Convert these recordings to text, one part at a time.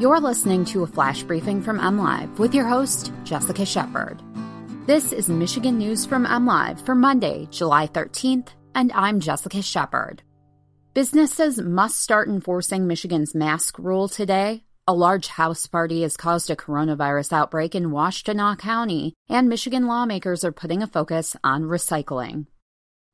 You're listening to a flash briefing from MLive with your host, Jessica Shepard. This is Michigan News from MLive for Monday, July 13th, and I'm Jessica Shepard. Businesses must start enforcing Michigan's mask rule today. A large house party has caused a coronavirus outbreak in Washtenaw County, and Michigan lawmakers are putting a focus on recycling.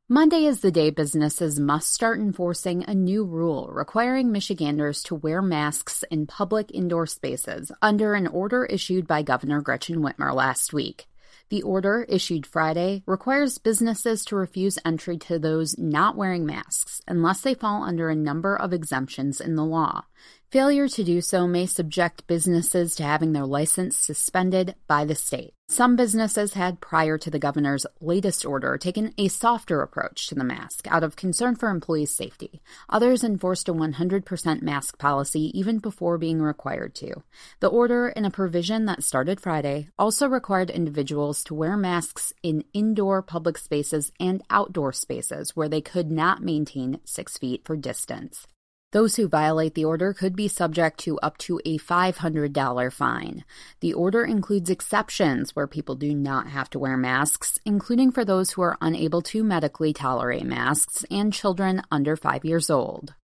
Monday is the day businesses must start enforcing a new rule requiring Michiganders to wear masks in public indoor spaces under an order issued by Governor Gretchen Whitmer last week. The order, issued Friday, requires businesses to refuse entry to those not wearing masks unless they fall under a number of exemptions in the law. Failure to do so may subject businesses to having their license suspended by the state. Some businesses had, prior to the governor's latest order, taken a softer approach to the mask out of concern for employees' safety. Others enforced a 100% mask policy even before being required to. The order, in a provision that started Friday, also required individuals to wear masks in indoor public spaces and outdoor spaces where they could not maintain six feet for distance. Those who violate the order could be subject to up to a $500 fine. The order includes exceptions where people do not have to wear masks, including for those who are unable to medically tolerate masks and children under five years old.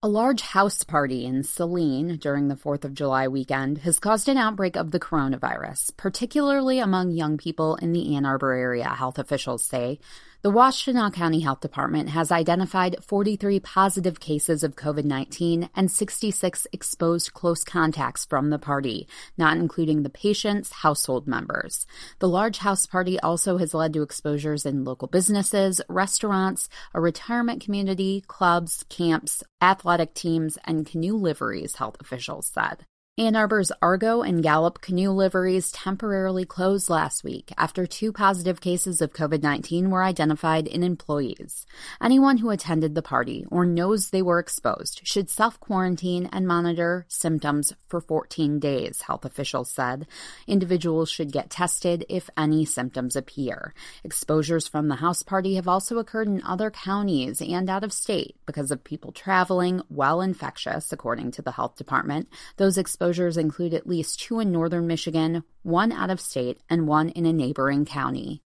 A large house party in Saline during the 4th of July weekend has caused an outbreak of the coronavirus, particularly among young people in the Ann Arbor area, health officials say. The Washtenaw County Health Department has identified 43 positive cases of COVID 19 and 66 exposed close contacts from the party, not including the patient's household members. The large house party also has led to exposures in local businesses, restaurants, a retirement community, clubs, camps, athletic teams, and canoe liveries, health officials said. Ann Arbor's Argo and Gallup canoe liveries temporarily closed last week after two positive cases of COVID 19 were identified in employees. Anyone who attended the party or knows they were exposed should self quarantine and monitor symptoms for 14 days, health officials said. Individuals should get tested if any symptoms appear. Exposures from the house party have also occurred in other counties and out of state because of people traveling while infectious, according to the health department. Those exposed exposures include at least two in northern Michigan, one out of state, and one in a neighboring county.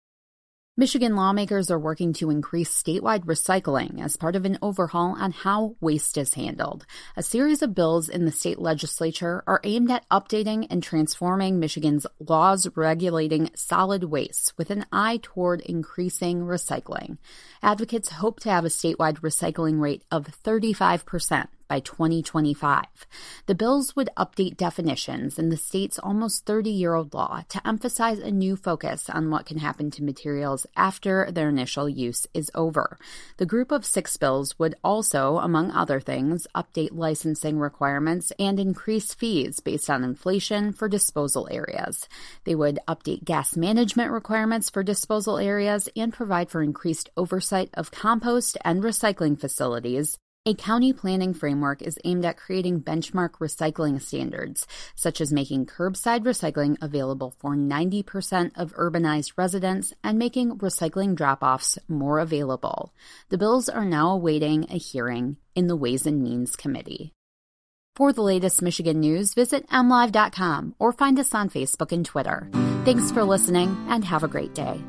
Michigan lawmakers are working to increase statewide recycling as part of an overhaul on how waste is handled. A series of bills in the state legislature are aimed at updating and transforming Michigan's laws regulating solid waste with an eye toward increasing recycling. Advocates hope to have a statewide recycling rate of 35% by 2025. The bills would update definitions in the state's almost 30 year old law to emphasize a new focus on what can happen to materials after their initial use is over. The group of six bills would also, among other things, update licensing requirements and increase fees based on inflation for disposal areas. They would update gas management requirements for disposal areas and provide for increased oversight of compost and recycling facilities a county planning framework is aimed at creating benchmark recycling standards, such as making curbside recycling available for 90% of urbanized residents and making recycling drop offs more available. The bills are now awaiting a hearing in the Ways and Means Committee. For the latest Michigan news, visit mlive.com or find us on Facebook and Twitter. Thanks for listening and have a great day.